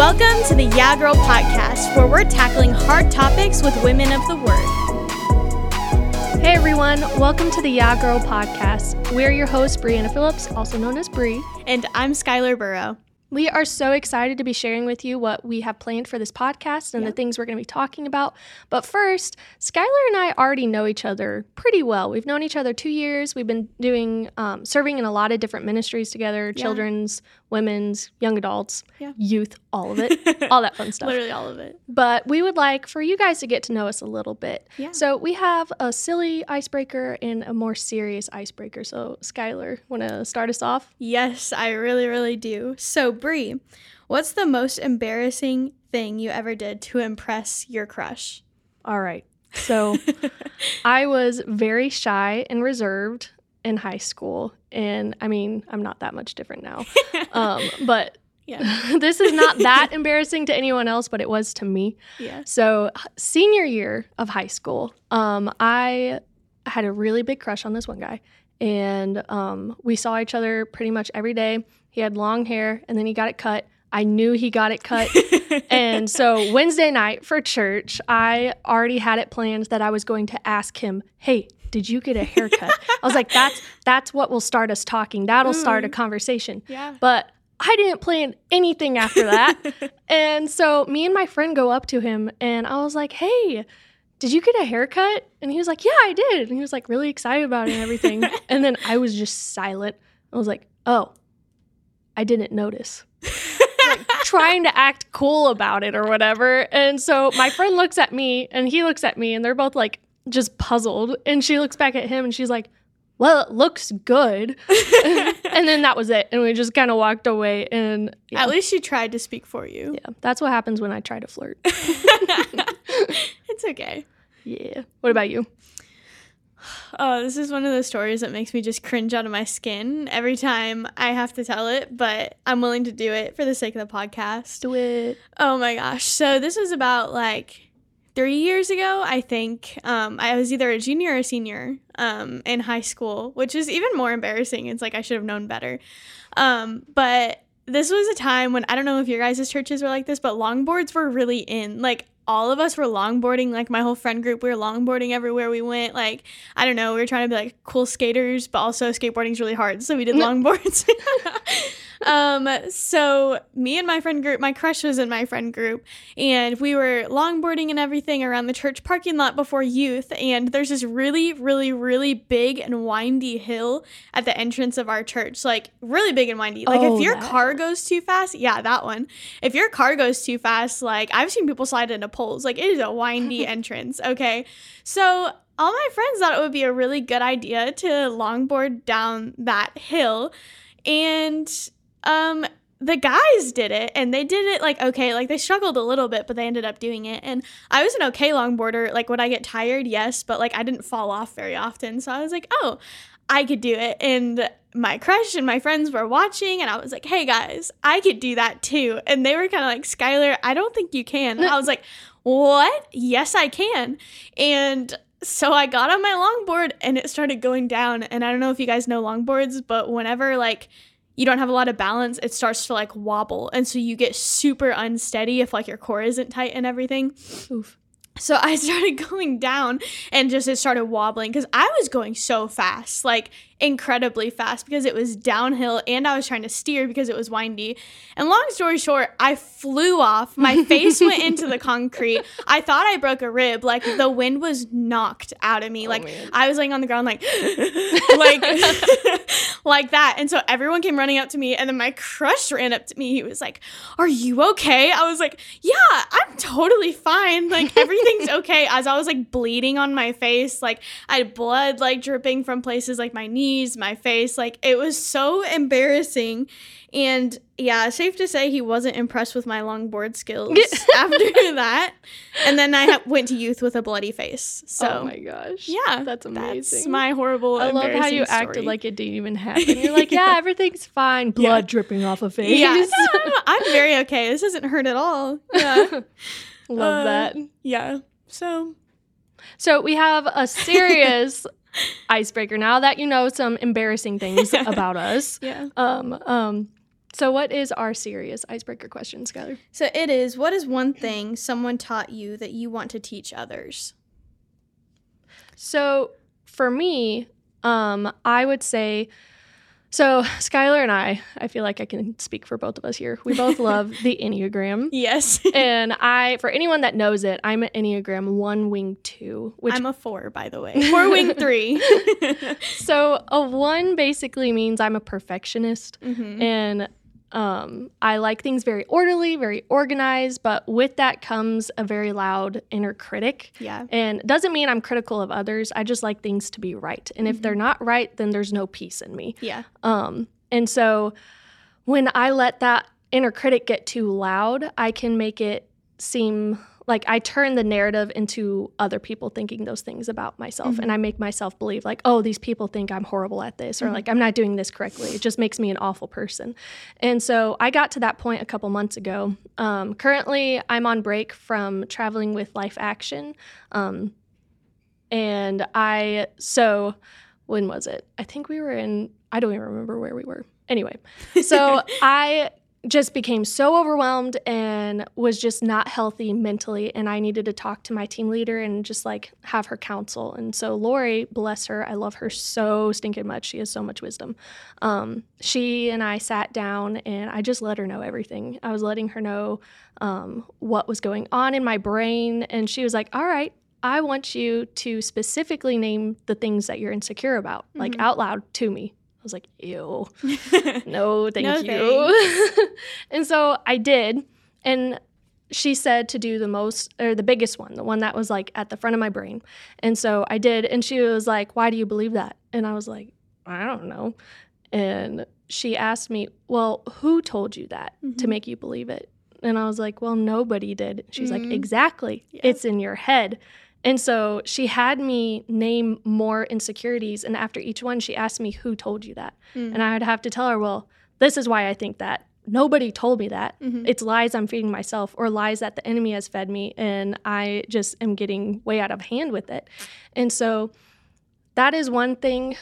Welcome to the YA Girl podcast, where we're tackling hard topics with women of the word. Hey everyone, welcome to the YA Girl podcast. We're your hosts, Brianna Phillips, also known as Bree. And I'm Skylar Burrow. We are so excited to be sharing with you what we have planned for this podcast and Yep. the things we're going to be talking about. But first, Skylar and I already know each other pretty well. We've known each other two years. We've been doing um, serving in a lot of different ministries together: Yeah. children's, women's, young adults, Yeah. youth, all of it, all that fun stuff. Literally all of it. But we would like for you guys to get to know us a little bit. Yeah. So we have a silly icebreaker and a more serious icebreaker. So Skylar, want to start us off? Yes, I really, really do. So, Bree, what's the most embarrassing thing you ever did to impress your crush? All right. So I was very shy and reserved in high school. And I mean, I'm not that much different now. Um, but Yeah. this is not that embarrassing to anyone else, but it was to me. Yeah. So, senior year of high school, um, I had a really big crush on this one guy, and um, we saw each other pretty much every day. He had long hair, and then he got it cut. I knew he got it cut. and so, Wednesday night for church, I already had it planned that I was going to ask him, Hey, did you get a haircut? I was like, That's that's what will start us talking. That'll start a Mm. conversation. yeah. But I didn't plan anything after that. and so me and my friend go up to him and I was like, hey, did you get a haircut? And he was like, yeah, I did. And he was like really excited about it and everything. and then I was just silent. I was like, oh, I didn't notice. like, trying to act cool about it or whatever. And so my friend looks at me and he looks at me and they're both like just puzzled. And she looks back at him and she's like, well, it looks good. and then that was it. And we just kind of walked away. And yeah, At least she tried to speak for you. yeah, that's what happens when I try to flirt. it's okay. yeah. What about you? Oh, this is one of those stories that makes me just cringe out of my skin every time I have to tell it, but I'm willing to do it for the sake of the podcast. Do it. Oh my gosh. So this was about like three years ago, I think. Um, I was either a junior or a senior um, in high school, which is even more embarrassing. It's like I should have known better. Um, but this was a time when I don't know if your guys' churches were like this, but longboards were really in. Like all of us were longboarding. Like my whole friend group, we were longboarding everywhere we went. Like I don't know, we were trying to be like cool skaters, but also skateboarding's really hard, so we did longboards. um, so me and my friend group, my crush was in my friend group, and we were longboarding and everything around the church parking lot before youth. And there's this really, really, really big and windy hill at the entrance of our church, like really big and windy. Like Oh, if your car goes too fast, yeah, that one. If your car goes too fast, like I've seen people slide into poles. Like it is a windy entrance. Okay, so all my friends thought it would be a really good idea to longboard down that hill, and um the guys did it and they did it like okay like they struggled a little bit but they ended up doing it and i was an okay longboarder like would i get tired yes but like i didn't fall off very often so i was like oh i could do it and my crush and my friends were watching and i was like hey guys i could do that too and they were kind of like skylar i don't think you can and i was like what yes i can and so I got on my longboard and it started going down. And I don't know if you guys know longboards, but whenever like you don't have a lot of balance, it starts to like wobble. And so you get super unsteady if like your core isn't tight and everything. Oof. So I started going down and just it started wobbling because I was going so fast, like incredibly fast because it was downhill and I was trying to steer because it was windy. And long story short, I flew off. My face went into the concrete. I thought I broke a rib. Like the wind was knocked out of me. Oh, like man. I was laying on the ground like like like that. And so everyone came running up to me and then my crush ran up to me. He was like, "Are you okay?" I was like, "Yeah, I'm totally fine. Like everything's okay." As I was like bleeding on my face, like I had blood like dripping from places like my knees, my face. Like it was so embarrassing. And yeah, safe to say he wasn't impressed with my longboard skills after that. And then I ha- went to youth with a bloody face. So oh my gosh. yeah, That's amazing. That's my horrible. I love how you embarrassing acted like it didn't even happen. You're like, yeah, everything's fine. Blood dripping off a face. Yeah, no, I'm, I'm very okay. This doesn't hurt at all. Yeah, love Uh, that. yeah. So So we have a serious icebreaker now that you know some embarrassing things about us. yeah, Um, um, So, what is our serious icebreaker question, Skylar? So it is what is one thing someone taught you that you want to teach others? So, for me, um, I would say so Skylar and I, I feel like I can speak for both of us here. We both love the Enneagram. Yes. and I, for anyone that knows it, I'm an Enneagram one wing two, which I'm a four, by the way. Four wing three. so a one basically means I'm a perfectionist, Mhm. and um, I like things very orderly, very organized. But with that comes a very loud inner critic. Yeah. And it doesn't mean I'm critical of others. I just like things to be right. And if they're not right, then there's no peace in me. Yeah. Um, and so when I let that inner critic get too loud, I can make it seem like I turn the narrative into other people thinking those things about myself. And I make myself believe, like, oh, these people think I'm horrible at this, or like I'm not doing this correctly. It just makes me an awful person. And so I got to that point a couple months ago. Um, currently, I'm on break from traveling with Life Action. Um, and I, so when was it? I think we were in, I don't even remember where we were. Anyway, so I just became so overwhelmed and was just not healthy mentally. And I needed to talk to my team leader and just like have her counsel. And so Lori, bless her, I love her so stinking much. She has so much wisdom. Um, she and I sat down and I just let her know everything. I was letting her know um, what was going on in my brain. And she was like, all right. I want you to specifically name the things that you're insecure about, like Mhm. out loud to me. I was like, ew no, thank No you. and so I did. And she said to do the most, or the biggest one, the one that was like at the front of my brain. And so I did. And she was like, why do you believe that? And I was like, I don't know. And she asked me, well, who told you that to Mhm. make you believe it? And I was like, well, nobody did. She's Mhm. like, exactly. Yeah. It's in your head. And so she had me name more insecurities. And after each one, she asked me, who told you that? Mm. And I would have to tell her, well, this is why I think that. Nobody told me that. Mhm. It's lies I'm feeding myself or lies that the enemy has fed me. And I just am getting way out of hand with it. And so that is one thing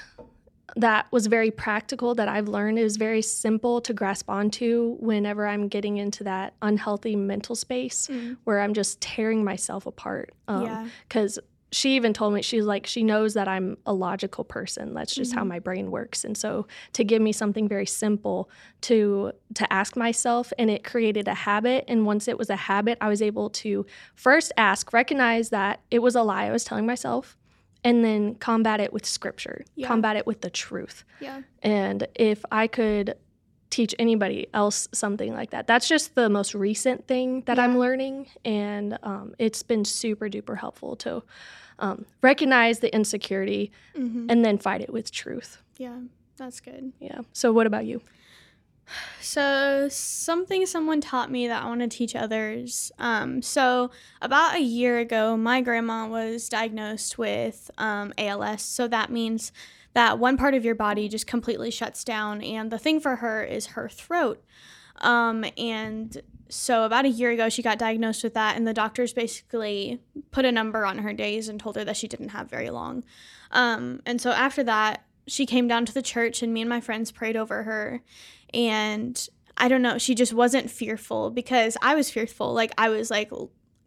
that was very practical that I've learned is very simple to grasp onto whenever I'm getting into that unhealthy mental space Mm. where I'm just tearing myself apart. Um, yeah. because she even told me she's like she knows that i'm a logical person that's just how Mhm. my brain works and so to give me something very simple to to ask myself and it created a habit and once it was a habit i was able to first ask recognize that it was a lie i was telling myself and then combat it with scripture Yeah. combat it with the truth Yeah. and if I could teach anybody else something like that, that's just the most recent thing that I'm learning. And um, it's been super duper helpful to um, recognize the insecurity hmm and then fight it with truth. Yeah. That's good. Yeah. So, what about you? So, something someone taught me that I want to teach others. Um, so, about a year ago, my grandma was diagnosed with um, ALS. So, that means that one part of your body just completely shuts down. And the thing for her is her throat. Um, and so, about a year ago, she got diagnosed with that. And the doctors basically put a number on her days and told her that she didn't have very long. Um, and so, after that, she came down to the church, and me and my friends prayed over her and I don't know, she just wasn't fearful because I was fearful. Like I was like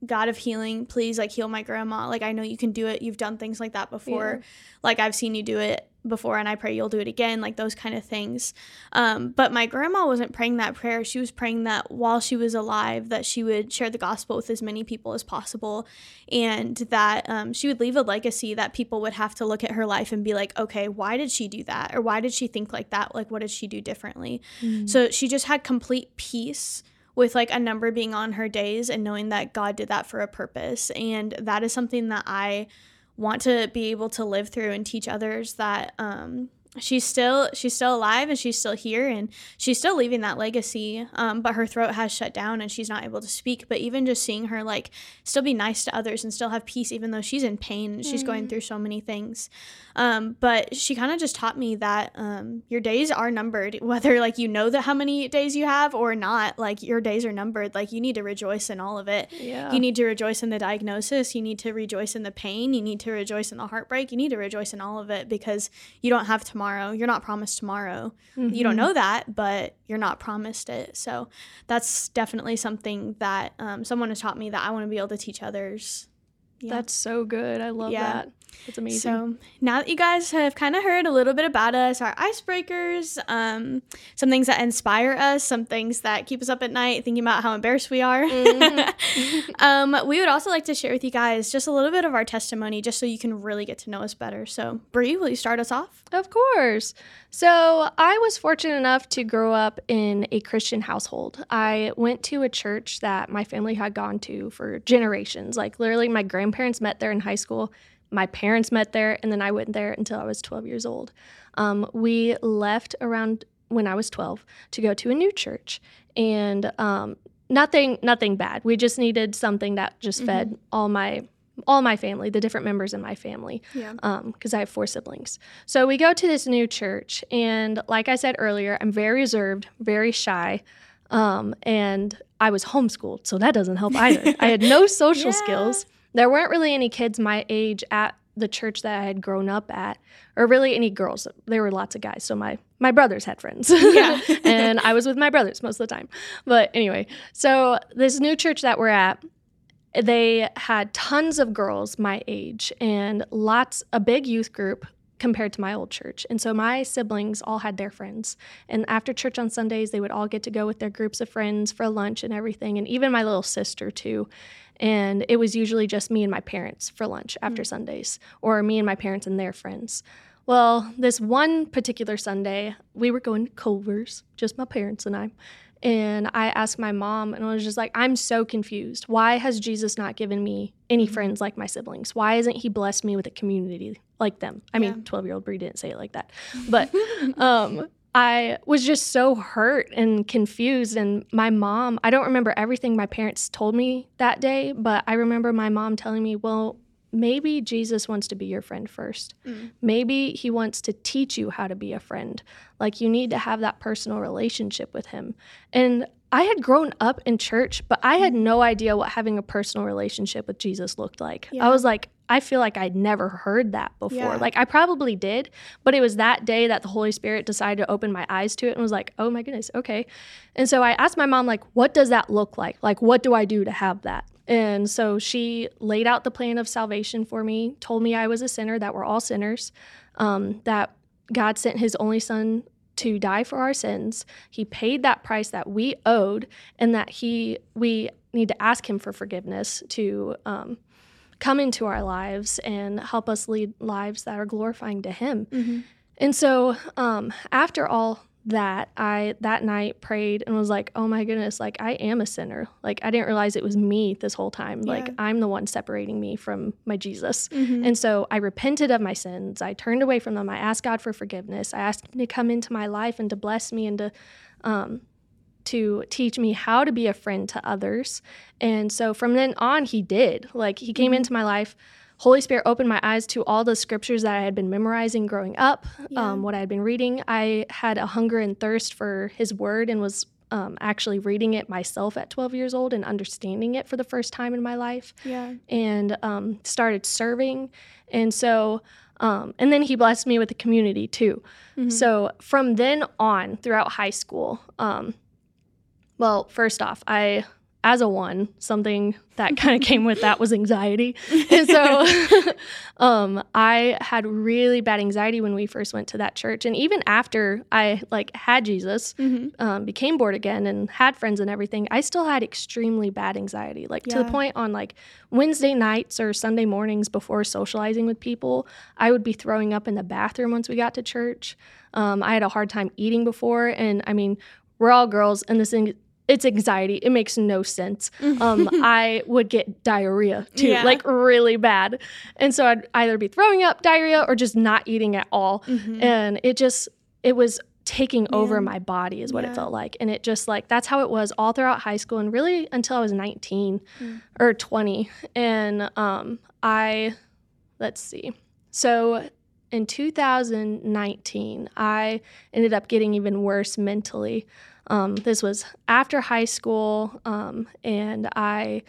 God of healing, please like heal my grandma. Like I know you can do it. You've done things like that before. Like I've seen you do it before and I pray you'll do it again, like those kind of things. Um, but my grandma wasn't praying that prayer. She was praying that while she was alive, that she would share the gospel with as many people as possible and that um, she would leave a legacy that people would have to look at her life and be like, okay, why did she do that? Or why did she think like that? Like, what did she do differently? So she just had complete peace with like a number being on her days and knowing that God did that for a purpose. And that is something that I want to be able to live through and teach others that um she's still she's still alive and she's still here and she's still leaving that legacy um, but her throat has shut down and she's not able to speak but even just seeing her like still be nice to others and still have peace even though she's in pain and she's going Mm. through so many things um, but she kind of just taught me that um, your days are numbered whether like you know that how many days you have or not like your days are numbered like you need to rejoice in all of it Yeah. you need to rejoice in the diagnosis. You need to rejoice in the pain. You need to rejoice in the heartbreak. You need to rejoice in all of it because you don't have tomorrow tomorrow. You're not promised tomorrow. You Mhm. don't know that, but you're not promised it. So that's definitely something that um, someone has taught me that I want to be able to teach others. Yeah. That's so good. I love Yeah. that. That's amazing. So now that you guys have kind of heard a little bit about us, our icebreakers, um, some things that inspire us, some things that keep us up at night thinking about how embarrassed we are, Mhm. um, we would also like to share with you guys just a little bit of our testimony, just so you can really get to know us better. So, Bree, will you start us off? Of course. So, I was fortunate enough to grow up in a Christian household. I went to a church that my family had gone to for generations. Like, literally, my grandparents met there in high school, my parents met there, and then I went there until I was 12 years old. Um, we left around when I was 12 to go to a new church. And um, nothing nothing bad. We just needed something that just fed all my all my family, the different members in my family Yeah. because I have four siblings. So we go to this new church, and like I said earlier, I'm very reserved, very shy, um, and I was homeschooled, so that doesn't help either. I had no social Yeah. skills. There weren't really any kids my age at the church that I had grown up at, or really any girls. There were lots of guys, so my my brothers had friends. Yeah. and I was with my brothers most of the time. But anyway, so this new church that we're at, they had tons of girls my age and lots a big youth group compared to my old church. And so my siblings all had their friends. And after church on Sundays, they would all get to go with their groups of friends for lunch and everything, and even my little sister too. And it was usually just me and my parents for lunch after Sundays, or me and my parents and their friends. Well, this one particular Sunday, we were going to Culver's, just my parents and I. And I asked my mom, and I was just like, I'm so confused. Why has Jesus not given me any friends like my siblings? Why hasn't he blessed me with a community like them? I Yeah. mean, 12 year old Bree didn't say it like that. But um, I was just so hurt and confused. And my mom, I don't remember everything my parents told me that day, but I remember my mom telling me, well, maybe Jesus wants to be your friend first. Mm. Maybe he wants to teach you how to be a friend. Like you need to have that personal relationship with him. And I had grown up in church, but I had no idea what having a personal relationship with Jesus looked like. Yeah. I was like, I feel like I'd never heard that before. Yeah. Like I probably did, but it was that day that the Holy Spirit decided to open my eyes to it and was like, "Oh my goodness, okay." And so I asked my mom like, "What does that look like? Like what do I do to have that?" And so she laid out the plan of salvation for me, told me I was a sinner, that we're all sinners, um, that God sent his only son to die for our sins. He paid that price that we owed, and that he we need to ask him for forgiveness to um, come into our lives and help us lead lives that are glorifying to him. Mhm. And so um, after all that, I that night prayed and was like, "Oh my goodness, like I am a sinner. Like I didn't realize it was me this whole time. Like I'm the one separating me from my Jesus." Mhm. And so I repented of my sins. I turned away from them. I asked God for forgiveness. I asked Him to come into my life and to bless me and to um, to teach me how to be a friend to others. And so from then on, He did. Like He came Mhm. into my life. Holy Spirit opened my eyes to all the scriptures that I had been memorizing growing up, Yeah. um, what I had been reading. I had a hunger and thirst for His Word and was um, actually reading it myself at 12 years old and understanding it for the first time in my life yeah. and um, started serving. And so, um, and then he blessed me with a community too. Mhm. So from then on throughout high school, um, well, first off, I, as a one, something that kind of came with that was anxiety. And so um, I had really bad anxiety when we first went to that church. And even after I like had Jesus, Mhm. um, became bored again and had friends and everything, I still had extremely bad anxiety. Like to the point on like Wednesday nights or Sunday mornings before socializing with people, I would be throwing up in the bathroom once we got to church. Um, I had a hard time eating before, and I mean, we're all girls, and this. It's anxiety. It makes no sense. Um, I would get diarrhea too, Yeah. like really bad. And so I'd either be throwing up diarrhea or just not eating at all Mhm. and it just it was taking over my body is what Yeah. it felt like and it just like that's how it was all throughout high school and really until i was 19 Mm. or 20 and um i let's see so in 2019 i ended up getting even worse mentally um, this was after high school um, and i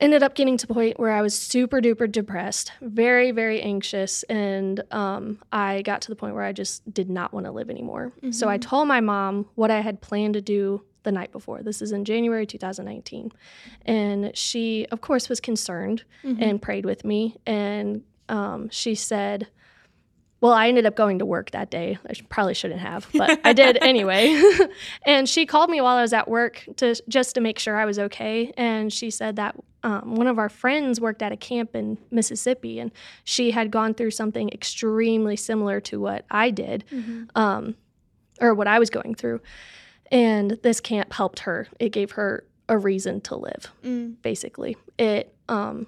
ended up getting to the point where I was super duper depressed, very, very anxious. And um, I got to the point where I just did not want to live anymore. So I told my mom what I had planned to do the night before. This is in January 2019. And she, of course, was concerned and prayed with me. And um, she said, well, I ended up going to work that day. I sh- probably shouldn't have, but I did anyway. and she called me while I was at work to just to make sure I was okay. And she said that um, one of our friends worked at a camp in Mississippi, and she had gone through something extremely similar to what I did, um, or what I was going through. And this camp helped her. It gave her a reason to live Mm. basically. It um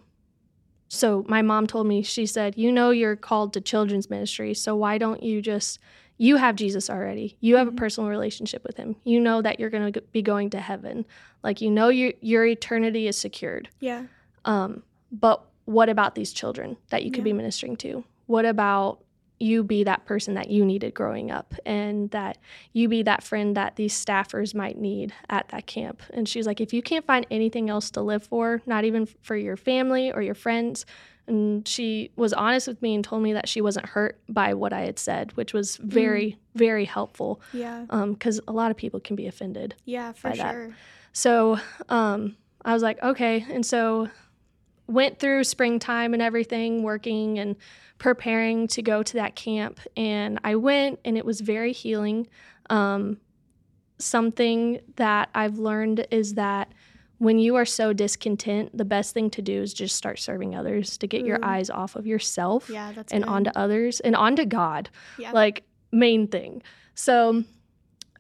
so my mom told me she said, "You know you're called to children's ministry, so why don't you just you have Jesus already. You have a personal relationship with him. You know that you're going to be going to heaven. Like you know your your eternity is secured. Yeah. Um but what about these children that you could be ministering to? What about you be that person that you needed growing up and that you be that friend that these staffers might need at that camp. And she's like, if you can't find anything else to live for, not even for your family or your friends, and she was honest with me and told me that she wasn't hurt by what I had said, which was very, very helpful Yeah. because a lot of people can be offended. Yeah, for by that. sure. So um, I was like, okay. And so went through springtime and everything, working and preparing to go to that camp. And I went, and it was very healing. Um, something that I've learned is that when you are so discontent, the best thing to do is just start serving others to get your eyes off of yourself Yeah, that's and good. onto others and onto God Yeah. like main thing. So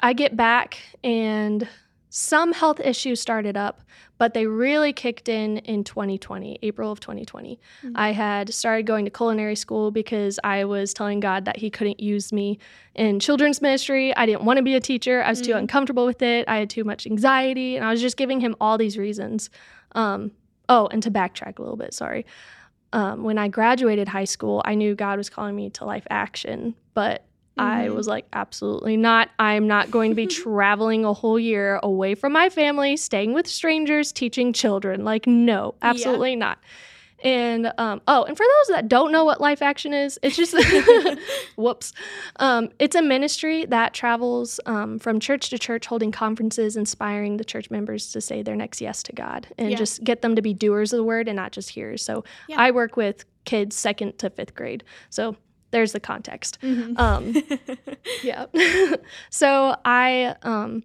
I get back and some health issues started up, but they really kicked in in 2020, April of 2020. Mhm. I had started going to culinary school because I was telling God that He couldn't use me in children's ministry. I didn't want to be a teacher. I was too Mhm. uncomfortable with it. I had too much anxiety, and I was just giving Him all these reasons. Um, oh, and to backtrack a little bit, sorry. Um, when I graduated high school, I knew God was calling me to life action, but I Mhm. was like, absolutely not. I'm not going to be traveling a whole year away from my family, staying with strangers, teaching children. Like, no, Yeah. absolutely not. And um, oh, and for those that don't know what Life Action is, it's just whoops. Um, it's a ministry that travels um, from church to church, holding conferences, inspiring the church members to say their next yes to God and Yeah. just get them to be doers of the word and not just hearers. So Yeah. I work with kids second to fifth grade. So there's the context. Mhm. Um, yeah. so I um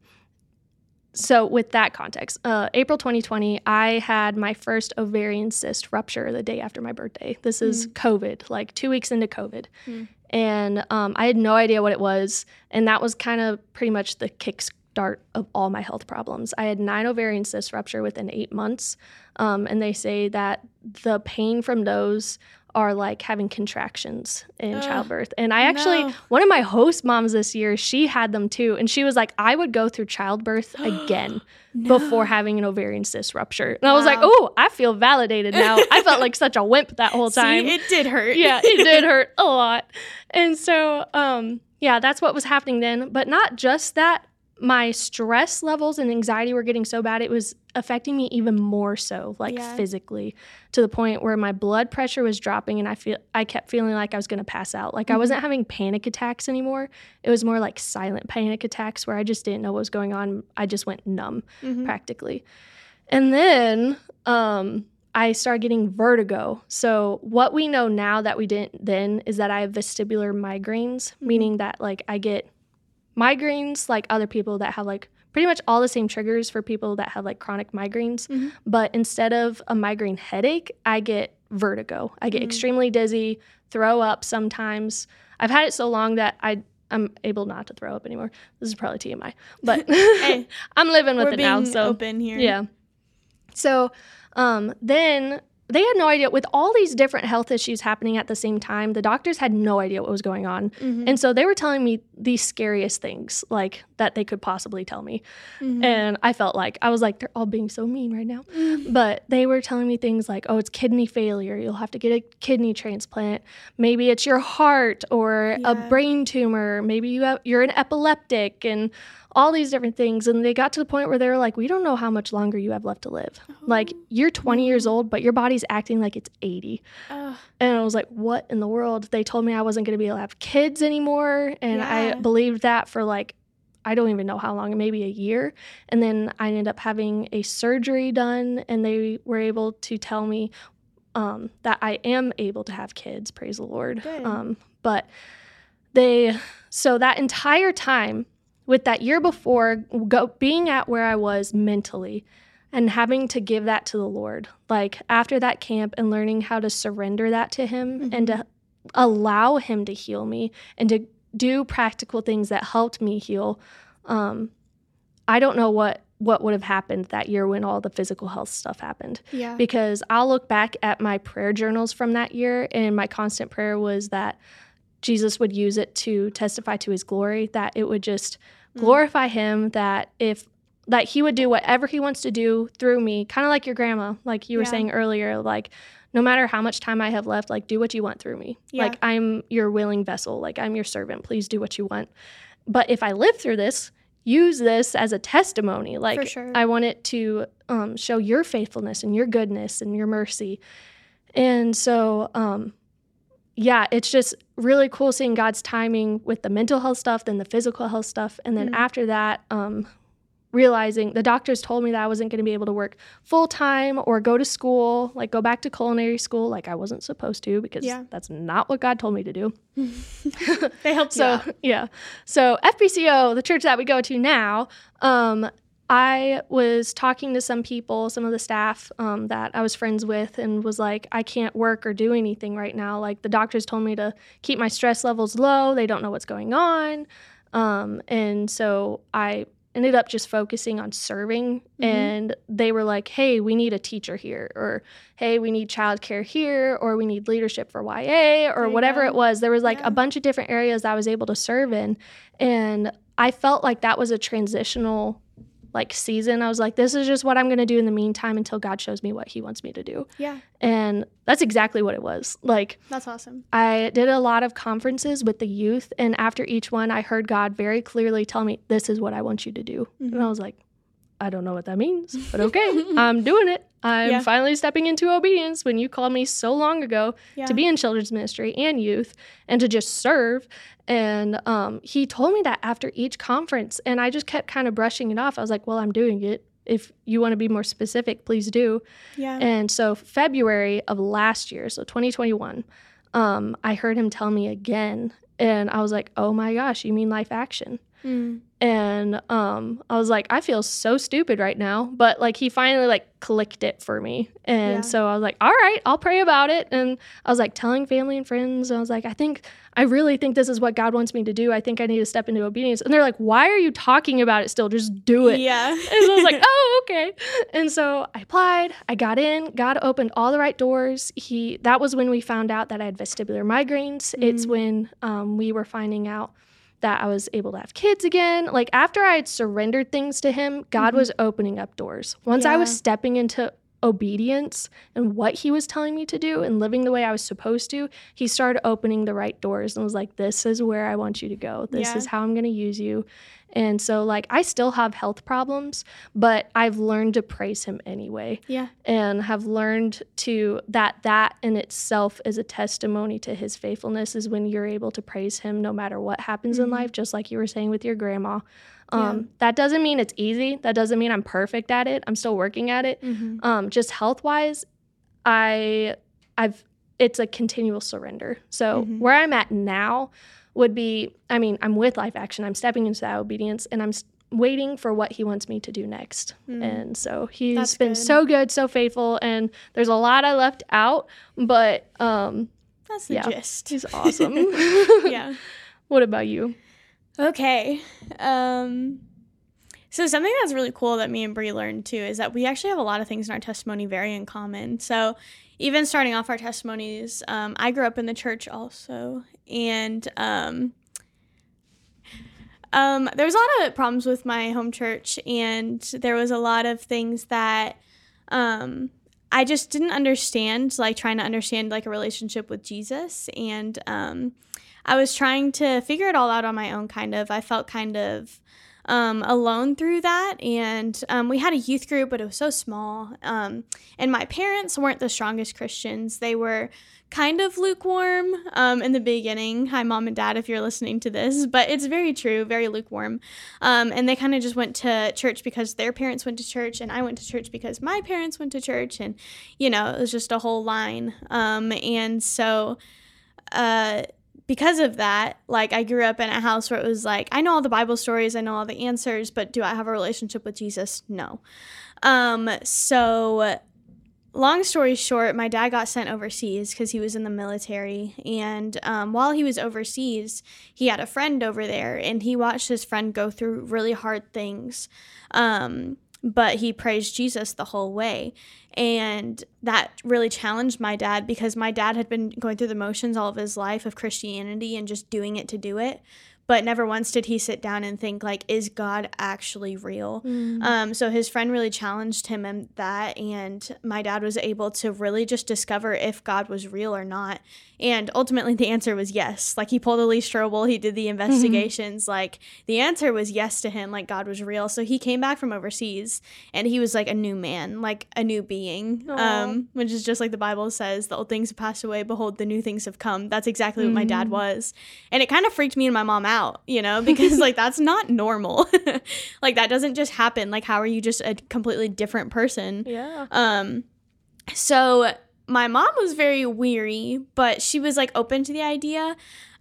so with that context, uh, April 2020, I had my first ovarian cyst rupture the day after my birthday. This is COVID, like two weeks into COVID, Mm. and um, I had no idea what it was, and that was kind of pretty much the kickstart of all my health problems. I had nine ovarian cyst rupture within eight months, um, and they say that the pain from those are like having contractions in Ugh, childbirth. And I actually, no. one of my host moms this year, she had them too. And she was like, I would go through childbirth again before having an ovarian cyst rupture. And I was like, oh, I feel validated now. I felt like such a wimp that whole time. See, it did hurt. yeah, it did hurt a lot. And so, um, yeah, that's what was happening then. But not just that, my stress levels and anxiety were getting so bad, it was affecting me even more so, like Yeah. physically, to the point where my blood pressure was dropping and I feel I kept feeling like I was gonna pass out. Like I wasn't having panic attacks anymore. It was more like silent panic attacks where I just didn't know what was going on. I just went numb Mhm. practically. And then um, I started getting vertigo. So, what we know now that we didn't then is that I have vestibular migraines, meaning that like I get migraines like other people that have like pretty much all the same triggers for people that have like chronic migraines. Mhm. But instead of a migraine headache, I get vertigo. I get Mhm. extremely dizzy, throw up sometimes. I've had it so long that I I'm able not to throw up anymore. This is probably TMI, but Hey, I'm living with it now. So open here. yeah. So um, then they had no idea with all these different health issues happening at the same time. The doctors had no idea what was going on, Mhm. and so they were telling me the scariest things like that they could possibly tell me. Mhm. And I felt like I was like they're all being so mean right now. Mhm. But they were telling me things like, oh, it's kidney failure. You'll have to get a kidney transplant. Maybe it's your heart or a brain tumor. Maybe you have, you're an epileptic and all these different things. And they got to the point where they were like, we don't know how much longer you have left to live. Like, Oh, you're 20 years old, but your body's acting like it's 80. ugh. And I was like, what in the world? They told me I wasn't going to be able to have kids anymore. And I believed that for like, I don't even know how long, maybe a year. And then I ended up having a surgery done, and they were able to tell me um, that I am able to have kids. Praise the Lord. Um, but they, so that entire time with that year before, go, being at where I was mentally, and having to give that to the Lord. Like after that camp and learning how to surrender that to Him and to allow Him to heal me and to do practical things that helped me heal. Um, I don't know what what would have happened that year when all the physical health stuff happened Yeah. because I'll look back at my prayer journals from that year and my constant prayer was that Jesus would use it to testify to his glory that it would just. Glorify him that if that he would do whatever he wants to do through me kind of like your grandma like you were Yeah. saying earlier like no matter how much time I have left like do what you want through me Yeah. like I'm your willing vessel like I'm your servant please do what you want but if I live through this use this as a testimony like sure. I want it to um, show your faithfulness and your goodness and your mercy and so um, yeah, it's just really cool seeing God's timing with the mental health stuff, then the physical health stuff. And then Mhm. after that, um, realizing the doctors told me that I wasn't going to be able to work full time or go to school, like go back to culinary school, like I wasn't supposed to because Yeah. that's not what God told me to do. they helped So yeah, so FBCO, the church that we go to now, um, I was talking to some people, some of the staff um, that I was friends with, and was like, I can't work or do anything right now. Like the doctors told me to keep my stress levels low. They don't know what's going on, um, and so I ended up just focusing on serving. Mhm. And they were like, Hey, we need a teacher here, or Hey, we need childcare here, or we need leadership for YA, or There whatever it was. There was like Yeah. a bunch of different areas I was able to serve in. And I felt like that was a transitional like season. I was like, this is just what I'm going to do in the meantime until God shows me what he wants me to do. Yeah, And that's exactly what it was. Like that's awesome. I did a lot of conferences with the youth and after each one I heard God very clearly tell me this is what I want you to do. And mm-hmm. I was like, I don't know what that means, but okay, I'm doing it. I'm Yeah. finally stepping into obedience when you called me so long ago Yeah. to be in children's ministry and youth and to just serve. And um, he told me that after each conference, and I just kept kind of brushing it off. I was like, well, I'm doing it. If you want to be more specific, please do. yeah. And so, February of last year, so 2021, um, I heard him tell me again. And I was like, oh my gosh, you mean life action? Mm. And um i was like i feel so stupid right now but like he finally like clicked it for me and Yeah. so i was like all right i'll pray about it and i was like telling family and friends i was like i think i really think this is what god wants me to do i think i need to step into obedience and they're like why are you talking about it still just do it Yeah. and so I was like, oh, okay. And so I applied, I got in, God opened all the right doors. He that was when we found out that I had vestibular migraines. It's Mm. when um, we were finding out that I was able to have kids again. Like after I had surrendered things to him, God Mhm. was opening up doors. Once I was stepping into obedience and what he was telling me to do and living the way I was supposed to, he started opening the right doors and was like, This is where I want you to go. This Yeah. is how I'm going to use you. And so, like, I still have health problems, but I've learned to praise him anyway yeah. and have learned to that that in itself is a testimony to his faithfulness is when you're able to praise him no matter what happens in Mhm. life just like you were saying with your grandma Yeah. um, that doesn't mean it's easy that doesn't mean i'm perfect at it i'm still working at it Mm-hmm. um, just health wise i i've it's a continual surrender so Mhm. where i'm at now would be i mean i'm with life action i'm stepping into that obedience and i'm waiting for what he wants me to do next Mm. and so he's That's been good. so good so faithful and there's a lot i left out but um That's the yeah. gist. he's awesome yeah. what about you Okay. Um so something that's really cool that me and Bree learned too is that we actually have a lot of things in our testimony very in common. So even starting off our testimonies, um, I grew up in the church also, and um, um, there was a lot of problems with my home church, and there was a lot of things that um, I just didn't understand, like trying to understand like a relationship with Jesus, and um, I was trying to figure it all out on my own. Kind of, I felt kind of um, alone through that. And um, we had a youth group, but it was so small. Um, and my parents weren't the strongest Christians. They were kind of lukewarm um, in the beginning. Hi, mom and dad, if you're listening to this, but it's very true, very lukewarm. Um, and they kind of just went to church because their parents went to church, and I went to church because my parents went to church, and you know, it was just a whole line. Um, and so, uh, because of that, like I grew up in a house where it was like, I know all the Bible stories, I know all the answers, but do I have a relationship with Jesus? No. Um, so long story short, my dad got sent overseas because he was in the military. And um, while he was overseas, he had a friend over there and he watched his friend go through really hard things. Um, but he praised Jesus the whole way. And that really challenged my dad because my dad had been going through the motions all of his life of Christianity and just doing it to do it but never once did he sit down and think like is god actually real mm. um, so his friend really challenged him in that and my dad was able to really just discover if god was real or not and ultimately the answer was yes like he pulled a lee strobel he did the investigations mm-hmm. like the answer was yes to him like god was real so he came back from overseas and he was like a new man like a new being um, which is just like the bible says the old things have passed away behold the new things have come that's exactly mm-hmm. what my dad mm. was and it kind of freaked me and my mom out out, you know, because like that's not normal. like that doesn't just happen. Like how are you just a completely different person? Yeah. Um so my mom was very weary, but she was like open to the idea.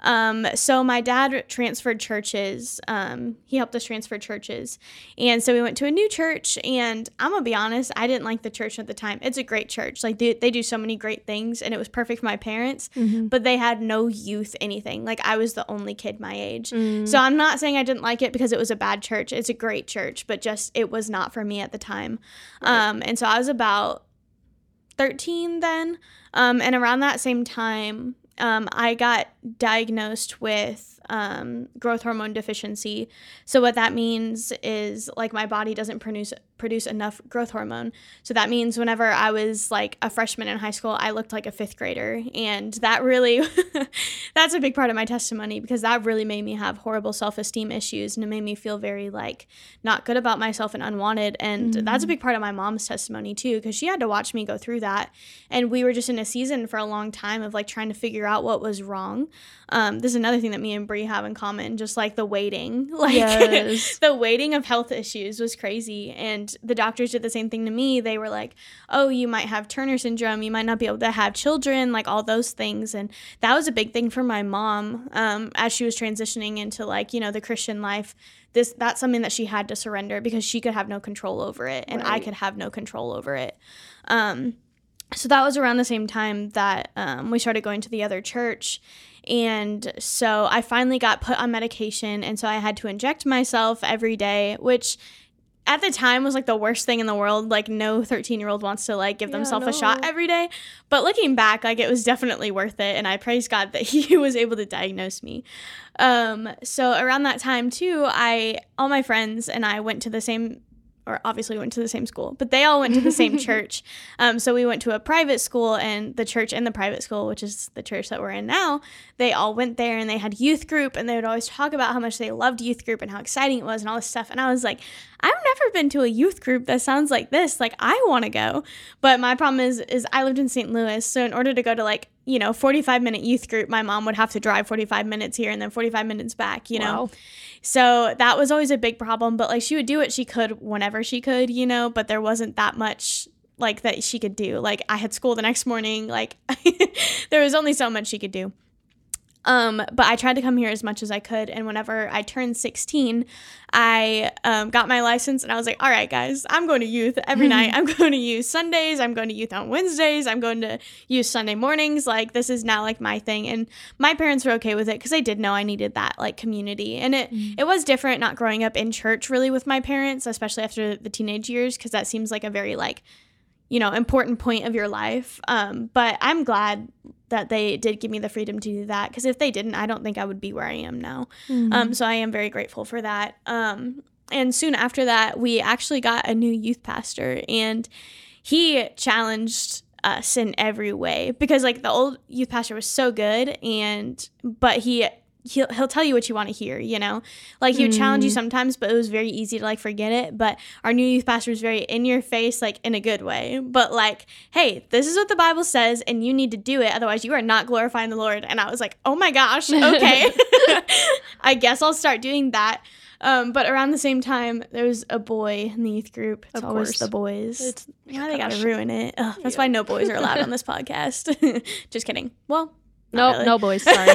Um, so my dad transferred churches. Um, he helped us transfer churches, and so we went to a new church. And I'm gonna be honest, I didn't like the church at the time. It's a great church, like they, they do so many great things, and it was perfect for my parents. Mm-hmm. But they had no youth anything. Like I was the only kid my age. Mm-hmm. So I'm not saying I didn't like it because it was a bad church. It's a great church, but just it was not for me at the time. Right. Um, and so I was about 13 then. Um, and around that same time, um, I got diagnosed with um, growth hormone deficiency. So what that means is like my body doesn't produce produce enough growth hormone. So that means whenever I was like a freshman in high school, I looked like a fifth grader, and that really that's a big part of my testimony because that really made me have horrible self esteem issues, and it made me feel very like not good about myself and unwanted. And mm-hmm. that's a big part of my mom's testimony too because she had to watch me go through that, and we were just in a season for a long time of like trying to figure out what was wrong. Um, this is another thing that me and Bree have in common, just like the waiting, like yes. the waiting of health issues was crazy. And the doctors did the same thing to me. They were like, "Oh, you might have Turner syndrome. You might not be able to have children, like all those things." And that was a big thing for my mom um, as she was transitioning into like you know the Christian life. This that's something that she had to surrender because she could have no control over it, and right. I could have no control over it. Um, so that was around the same time that um, we started going to the other church and so I finally got put on medication. And so I had to inject myself every day, which at the time was like the worst thing in the world. Like no 13 year old wants to like give yeah, themselves no. a shot every day. But looking back, like it was definitely worth it. And I praise God that he was able to diagnose me. Um, so around that time too, I, all my friends and I went to the same or obviously went to the same school, but they all went to the same church. Um, so we went to a private school, and the church and the private school, which is the church that we're in now, they all went there and they had youth group, and they would always talk about how much they loved youth group and how exciting it was and all this stuff. And I was like, I've never been to a youth group that sounds like this. Like I want to go, but my problem is, is I lived in St. Louis, so in order to go to like you know 45 minute youth group, my mom would have to drive 45 minutes here and then 45 minutes back. You know. Wow. So that was always a big problem. But like she would do what she could whenever she could, you know, but there wasn't that much like that she could do. Like I had school the next morning, like there was only so much she could do. Um, but I tried to come here as much as I could. And whenever I turned 16, I um, got my license and I was like, all right, guys, I'm going to youth every night. I'm going to youth Sundays. I'm going to youth on Wednesdays. I'm going to youth Sunday mornings. Like, this is now like my thing. And my parents were okay with it because they did know I needed that like community. And it, mm-hmm. it was different not growing up in church really with my parents, especially after the teenage years, because that seems like a very like, you know, important point of your life. Um, but I'm glad that they did give me the freedom to do that because if they didn't, I don't think I would be where I am now. Mm-hmm. Um, so I am very grateful for that. Um, and soon after that, we actually got a new youth pastor, and he challenged us in every way because like the old youth pastor was so good, and but he he'll he'll tell you what you want to hear, you know. Like he would challenge you Mm. sometimes, but it was very easy to like forget it. But our new youth pastor was very in your face, like in a good way. But like, hey, this is what the Bible says, and you need to do it, otherwise you are not glorifying the Lord. And I was like, oh my gosh, okay, I guess I'll start doing that. Um, but around the same time, there was a boy in the youth group. It's Of course. the boys. It's- why they gosh. gotta ruin it. Ugh, that's Yeah. why no boys are allowed on this podcast. Just kidding. Well, No, not really. no, boys. Sorry.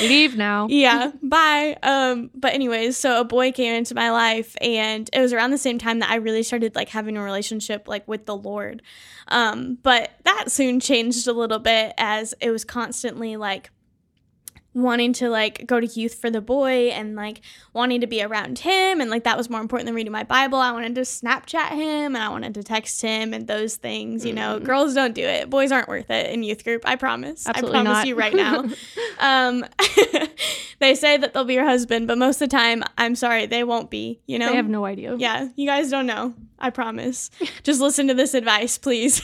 Leave now. yeah bye um but anyways so a boy came into my life and it was around the same time that i really started like having a relationship like with the lord um but that soon changed a little bit as it was constantly like wanting to like go to youth for the boy and like wanting to be around him and like that was more important than reading my bible i wanted to snapchat him and i wanted to text him and those things you know Mm. girls don't do it boys aren't worth it in youth group i promise Absolutely i promise not. you right now um, they say that they'll be your husband, but most of the time, I'm sorry, they won't be. You know, I have no idea. yeah, you guys don't know. I promise. Just listen to this advice, please.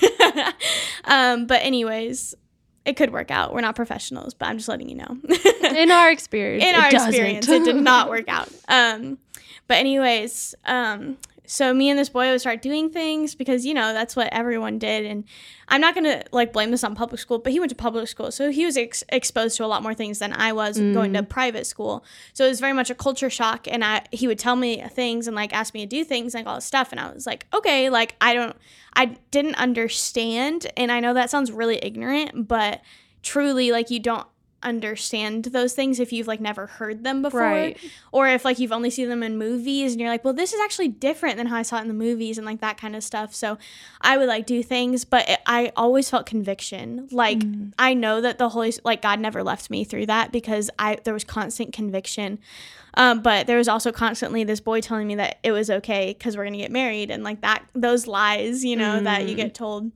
um, but anyways, it could work out. We're not professionals, but I'm just letting you know. In our experience, in it our doesn't. experience, it did not work out. Um, but anyways, um, so me and this boy would start doing things because you know that's what everyone did, and I'm not gonna like blame this on public school, but he went to public school, so he was ex- exposed to a lot more things than I was going to mm. private school. So it was very much a culture shock, and I he would tell me things and like ask me to do things like all this stuff, and I was like, okay, like I don't, I didn't understand, and I know that sounds really ignorant, but truly like you don't understand those things if you've like never heard them before Right. or if like you've only seen them in movies and you're like well this is actually different than how i saw it in the movies and like that kind of stuff so i would like do things but it, i always felt conviction like Mm. i know that the holy like god never left me through that because i there was constant conviction um, but there was also constantly this boy telling me that it was okay because we're gonna get married and like that those lies you know that you Mm. get told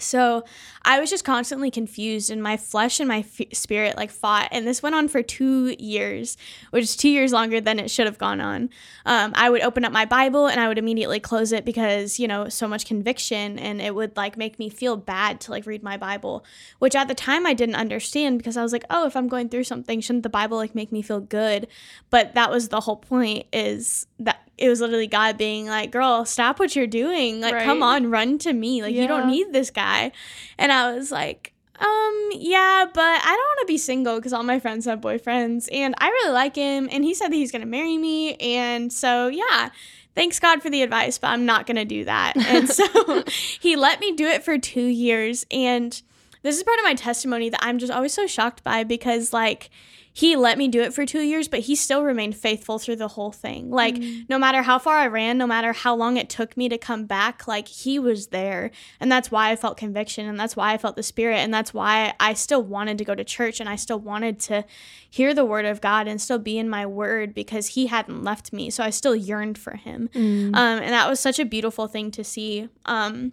so I was just constantly confused, and my flesh and my f- spirit like fought. And this went on for two years, which is two years longer than it should have gone on. Um, I would open up my Bible and I would immediately close it because you know so much conviction, and it would like make me feel bad to like read my Bible, which at the time I didn't understand because I was like, oh, if I'm going through something, shouldn't the Bible like make me feel good? But that was the whole point is that it was literally God being like, girl, stop what you're doing. Like, come on, run to me. Like, you don't need this guy. And I was like, um, yeah, but I don't want to be single because all my friends have boyfriends and I really like him. And he said that he's going to marry me. And so, yeah. Thanks God for the advice, but I'm not going to do that. And so he let me do it for two years. And this is part of my testimony that I'm just always so shocked by because, like, he let me do it for two years, but he still remained faithful through the whole thing. Like, no matter how far I ran, no matter how long it took me to come back, like, he was there. And that's why I felt conviction, and that's why I felt the Spirit, and that's why I still wanted to go to church, and I still wanted to hear the Word of God and still be in my Word because he hadn't left me. So I still yearned for him. Mm. Um, and that was such a beautiful thing to see. Um,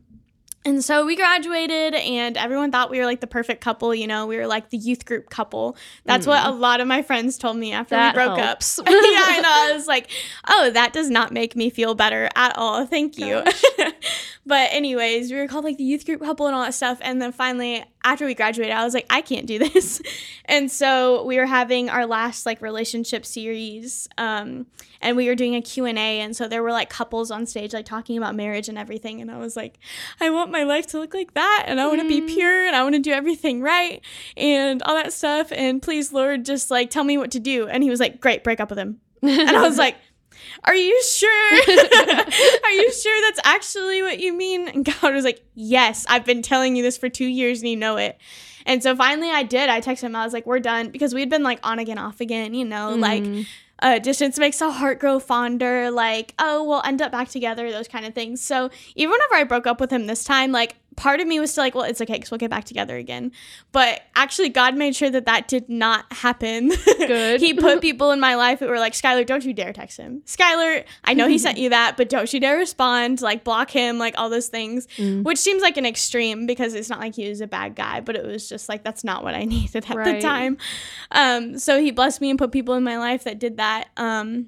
and so we graduated, and everyone thought we were like the perfect couple. You know, we were like the youth group couple. That's what mm-hmm. a lot of my friends told me after That we broke helps. up. yeah, I know. I was like, oh, that does not make me feel better at all. Thank you. but, anyways, we were called like the youth group couple and all that stuff. And then finally, after we graduated, I was like, I can't do this. and so we were having our last like relationship series. Um, and we were doing a q&a and so there were like couples on stage like talking about marriage and everything and i was like i want my life to look like that and i want to be pure and i want to do everything right and all that stuff and please lord just like tell me what to do and he was like great break up with him and i was like are you sure are you sure that's actually what you mean and god was like yes i've been telling you this for two years and you know it and so finally I did. I texted him. I was like, we're done. Because we'd been like on again, off again, you know, like Mm. uh, distance makes the heart grow fonder. Like, oh, we'll end up back together, those kind of things. So even whenever I broke up with him this time, like part of me was still like, well, it's okay because we'll get back together again. But actually, God made sure that that did not happen. Good. he put people in my life who were like, Skylar, don't you dare text him. Skylar, I know he sent you that, but don't you dare respond. Like, block him, like all those things, Mm. which seems like an extreme because it's not like he was a bad guy, but it was just like, that's not what I needed at the time. Um, so he blessed me and put people in my life that did that. Um,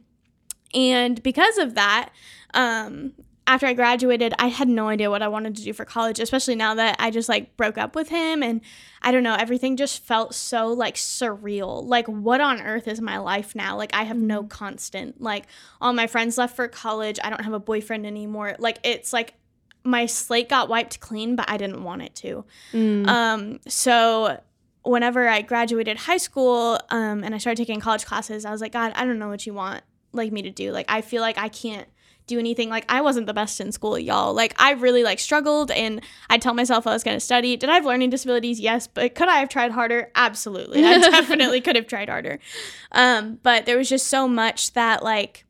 and because of that, um, after I graduated, I had no idea what I wanted to do for college, especially now that I just like broke up with him and I don't know, everything just felt so like surreal. Like what on earth is my life now? Like I have no Mm-hmm. constant. Like all my friends left for college. I don't have a boyfriend anymore. Like it's like my slate got wiped clean, but I didn't want it to. Mm. Um, so whenever I graduated high school um, and I started taking college classes, I was like, God, I don't know what you want like me to do. Like I feel like I can't do anything. Like I wasn't the best in school, y'all. Like I really like struggled and I tell myself I was gonna study. Did I have learning disabilities? Yes, but could I have tried harder? Absolutely. I definitely could have tried harder. Um, but there was just so much that like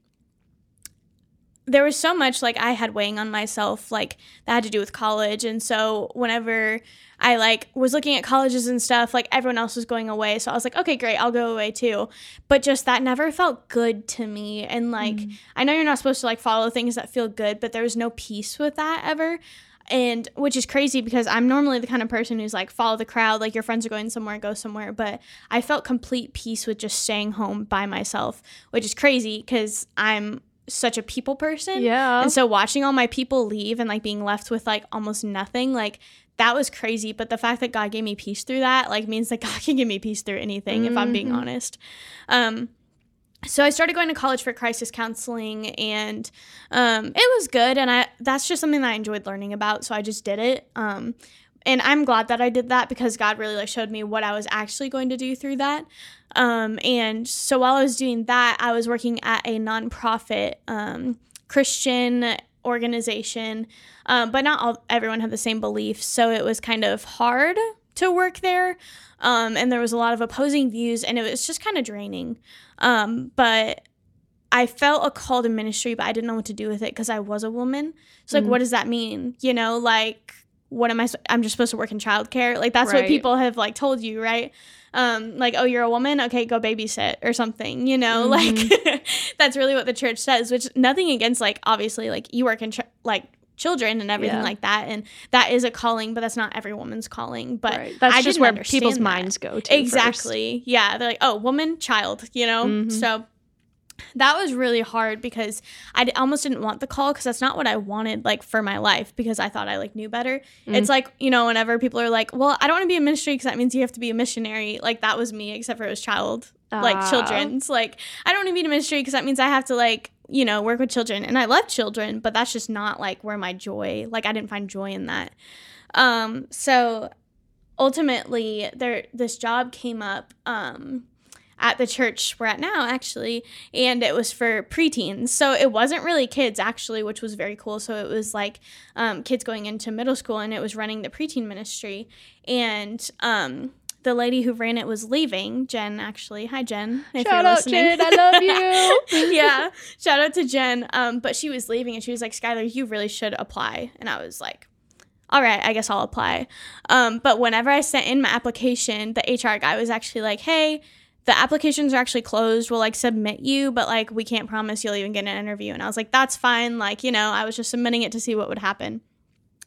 there was so much like I had weighing on myself, like that had to do with college. And so whenever I like was looking at colleges and stuff, like everyone else was going away. So I was like, okay, great, I'll go away too. But just that never felt good to me. And like, mm-hmm. I know you're not supposed to like follow things that feel good, but there was no peace with that ever. And which is crazy because I'm normally the kind of person who's like, follow the crowd, like your friends are going somewhere, go somewhere. But I felt complete peace with just staying home by myself, which is crazy because I'm such a people person. yeah. And so watching all my people leave and like being left with like almost nothing, like that was crazy. But the fact that God gave me peace through that, like means that God can give me peace through anything if I'm being Mhm. honest. Um so I started going to college for crisis counseling and um it was good and I that's just something that I enjoyed learning about. So I just did it. Um and I'm glad that I did that because God really like showed me what I was actually going to do through that. Um, and so while I was doing that, I was working at a nonprofit um, Christian organization, um, but not all everyone had the same beliefs, so it was kind of hard to work there. Um, and there was a lot of opposing views, and it was just kind of draining. Um, but I felt a call to ministry, but I didn't know what to do with it because I was a woman. So like, Mm. what does that mean? You know, like what am I? I'm just supposed to work in childcare. Like that's what people have like told you, right? Um, like oh, you're a woman, okay, go babysit or something. You know, Mhm. like that's really what the church says. Which nothing against like obviously like you work in ch- like children and everything Yeah. like that, and that is a calling, but that's not every woman's calling. But right. That's I just where people's that. minds go to. first. Exactly. Yeah. They're like, oh, woman, child, you know? Mhm. So that was really hard because I almost didn't want the call because that's not what I wanted like for my life because I thought I like knew better. Mm. It's like, you know, whenever people are like, well, I don't want to be a ministry because that means you have to be a missionary. Like that was me, except for it was child, like Ah. children's. Like I don't want to be in a ministry because that means I have to like, you know, work with children. And I love children, but that's just not like where my joy, like I didn't find joy in that. Um, so ultimately there this job came up um at the church we're at now actually and it was for preteens so it wasn't really kids actually which was very cool so it was like um, kids going into middle school and it was running the preteen ministry and um, the lady who ran it was leaving jen actually hi jen if Shout you're out, listening. Jen. I love you. yeah shout out to jen um, but she was leaving and she was like skylar you really should apply and i was like all right, I guess I'll apply. Um, but whenever I sent in my application, the HR guy was actually like, hey, the applications are actually closed. We'll like submit you, but like we can't promise you'll even get an interview. And I was like, that's fine. Like, you know, I was just submitting it to see what would happen.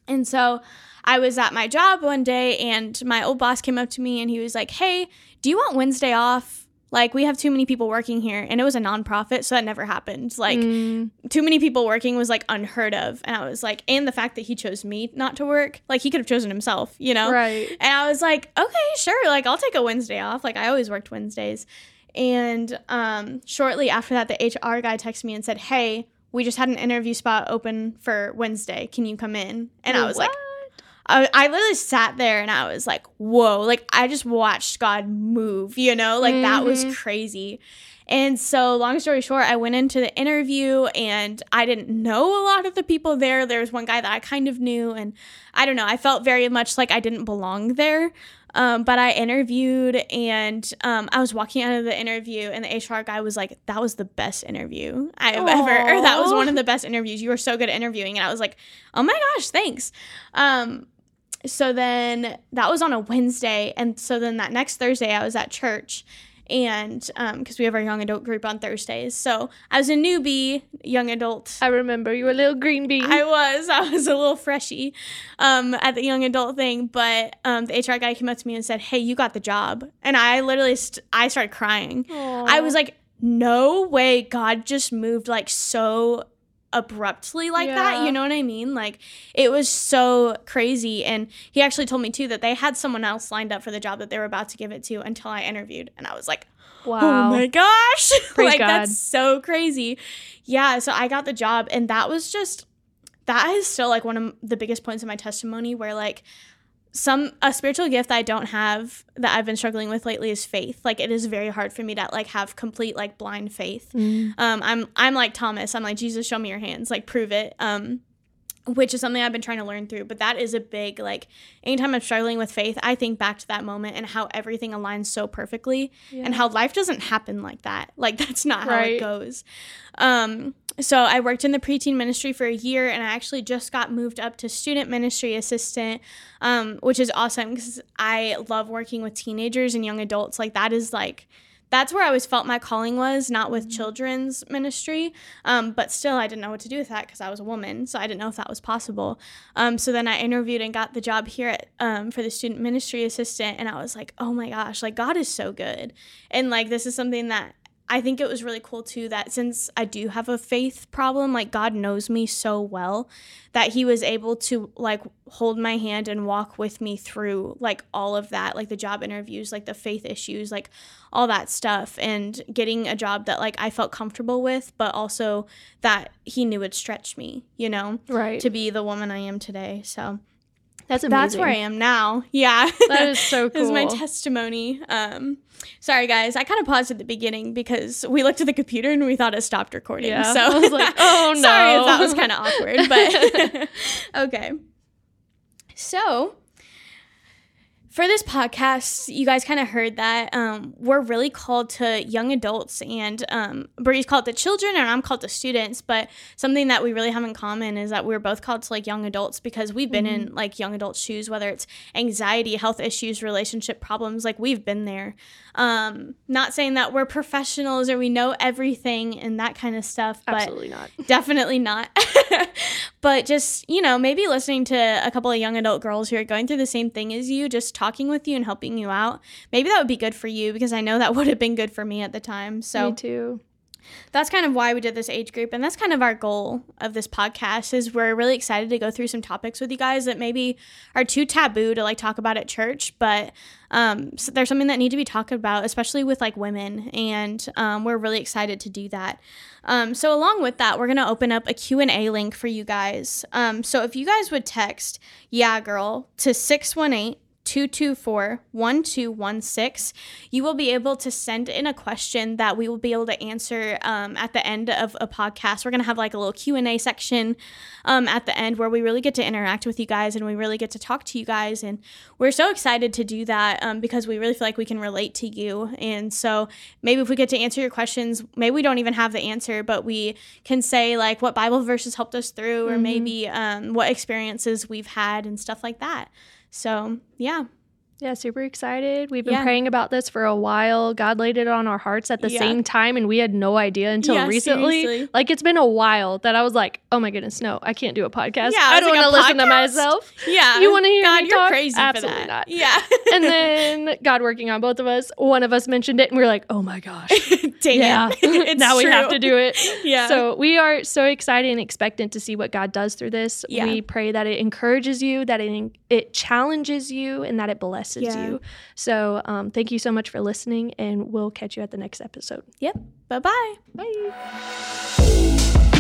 And so I was at my job one day and my old boss came up to me and he was like, hey, do you want Wednesday off? Like, we have too many people working here. And it was a nonprofit, so that never happened. Like, Mm, too many people working was like unheard of. And I was like, and the fact that he chose me not to work, like he could have chosen himself, you know? right. And I was like, okay, sure. Like I'll take a Wednesday off. Like I always worked Wednesdays. And um, shortly after that, the HR guy texted me and said, hey, we just had an interview spot open for Wednesday. Can you come in? And I was like, I, I literally sat there and I was like, whoa, like I just watched God move, you know, like that was Mhm. crazy. And so, long story short, I went into the interview and I didn't know a lot of the people there. There was one guy that I kind of knew, and I don't know, I felt very much like I didn't belong there. Um, but I interviewed and um, I was walking out of the interview, and the HR guy was like, That was the best interview I have ever, or that was one of the best interviews. You were so good at interviewing. And I was like, Oh my gosh, thanks. Um, so then that was on a Wednesday. And so then that next Thursday, I was at church. And because we have our young adult group on Thursdays. So I was a newbie, young adult. I remember you were a little green bean. I was. I was a little freshy um, at the young adult thing, but um, the HR guy came up to me and said, "Hey, you got the job," and I literally, st- I started crying. I was like, "No way! God just moved like so abruptly like that. You know what I mean? Like it was so crazy. And he actually told me too that they had someone else lined up for the job that they were about to give it to until I interviewed. And I was like, oh Wow. oh my gosh. Like God. that's so crazy. Yeah. So I got the job and that was just, that is still like one of the biggest points in my testimony where like, some a spiritual gift that I don't have that I've been struggling with lately is faith. Like it is very hard for me to like have complete like blind faith. Mm. Um, I'm I'm like Thomas. I'm like Jesus, show me your hands, like prove it. Um, which is something I've been trying to learn through. But that is a big like anytime I'm struggling with faith, I think back to that moment and how everything aligns so perfectly, and how life doesn't happen like that. Like that's not how it goes. Um, so I worked in the preteen ministry for a year, and I actually just got moved up to student ministry assistant, um, which is awesome because I love working with teenagers and young adults. Like that is like that's where I always felt my calling was, not with children's ministry. Um, but still, I didn't know what to do with that because I was a woman, so I didn't know if that was possible. Um, so then I interviewed and got the job here at, um, for the student ministry assistant, and I was like, oh my gosh, like God is so good, and like this is something that I think it was really cool too that since I do have a faith problem, like God knows me so well that he was able to like hold my hand and walk with me through like all of that, like the job interviews, like the faith issues, like all that stuff and getting a job that like I felt comfortable with, but also that he knew would stretch me, you know, Right. to be the woman I am today. So That's amazing. that's where I am now. Yeah. That is so cool. This is my testimony. Um, sorry guys, I kind of paused at the beginning because we looked at the computer and we thought it stopped recording. Yeah. So I was like, oh, no. sorry if that was kind of awkward, but okay. So for this podcast, you guys kind of heard that um, we're really called to young adults, and um, Bree's called to children, and I'm called to students. But something that we really have in common is that we're both called to like young adults because we've been in like young adult shoes, whether it's anxiety, health issues, relationship problems. Like we've been there. Um, not saying that we're professionals or we know everything and that kind of stuff, but Absolutely not. definitely not. but just, you know, maybe listening to a couple of young adult girls who are going through the same thing as you, just talking with you and helping you out. Maybe that would be good for you because I know that would have been good for me at the time. So Me too. that's kind of why we did this age group and that's kind of our goal of this podcast is we're really excited to go through some topics with you guys that maybe are too taboo to like talk about at church but um, so there's something that need to be talked about especially with like women and um, we're really excited to do that um, so along with that we're going to open up a q&a link for you guys um, so if you guys would text YA Girl to 618 224 1216. You will be able to send in a question that we will be able to answer um, at the end of a podcast. We're going to have like a little Q&A section um, at the end where we really get to interact with you guys and we really get to talk to you guys. And we're so excited to do that um, because we really feel like we can relate to you. And so maybe if we get to answer your questions, maybe we don't even have the answer, but we can say like what Bible verses helped us through or Mhm. maybe um, what experiences we've had and stuff like that. So, yeah. Yeah, super excited. We've been Yeah. praying about this for a while. God laid it on our hearts at the Yeah. same time, and we had no idea until Yeah, recently. seriously. Like it's been a while that I was like, "Oh my goodness, no, I can't do a podcast. Yeah, I I don't like, want to listen to myself." Yeah. You wanna hear God, me you're talk? crazy Absolutely for that. not. Yeah. and then God working on both of us, one of us mentioned it, and we are like, "Oh my gosh, Dang yeah, now we have to do it." Yeah. So we are so excited and expectant to see what God does through this. Yeah. We pray that it encourages you, that it it challenges you, and that it blesses Yeah. you. So um, thank you so much for listening, and we'll catch you at the next episode. Yep. Bye bye. Bye.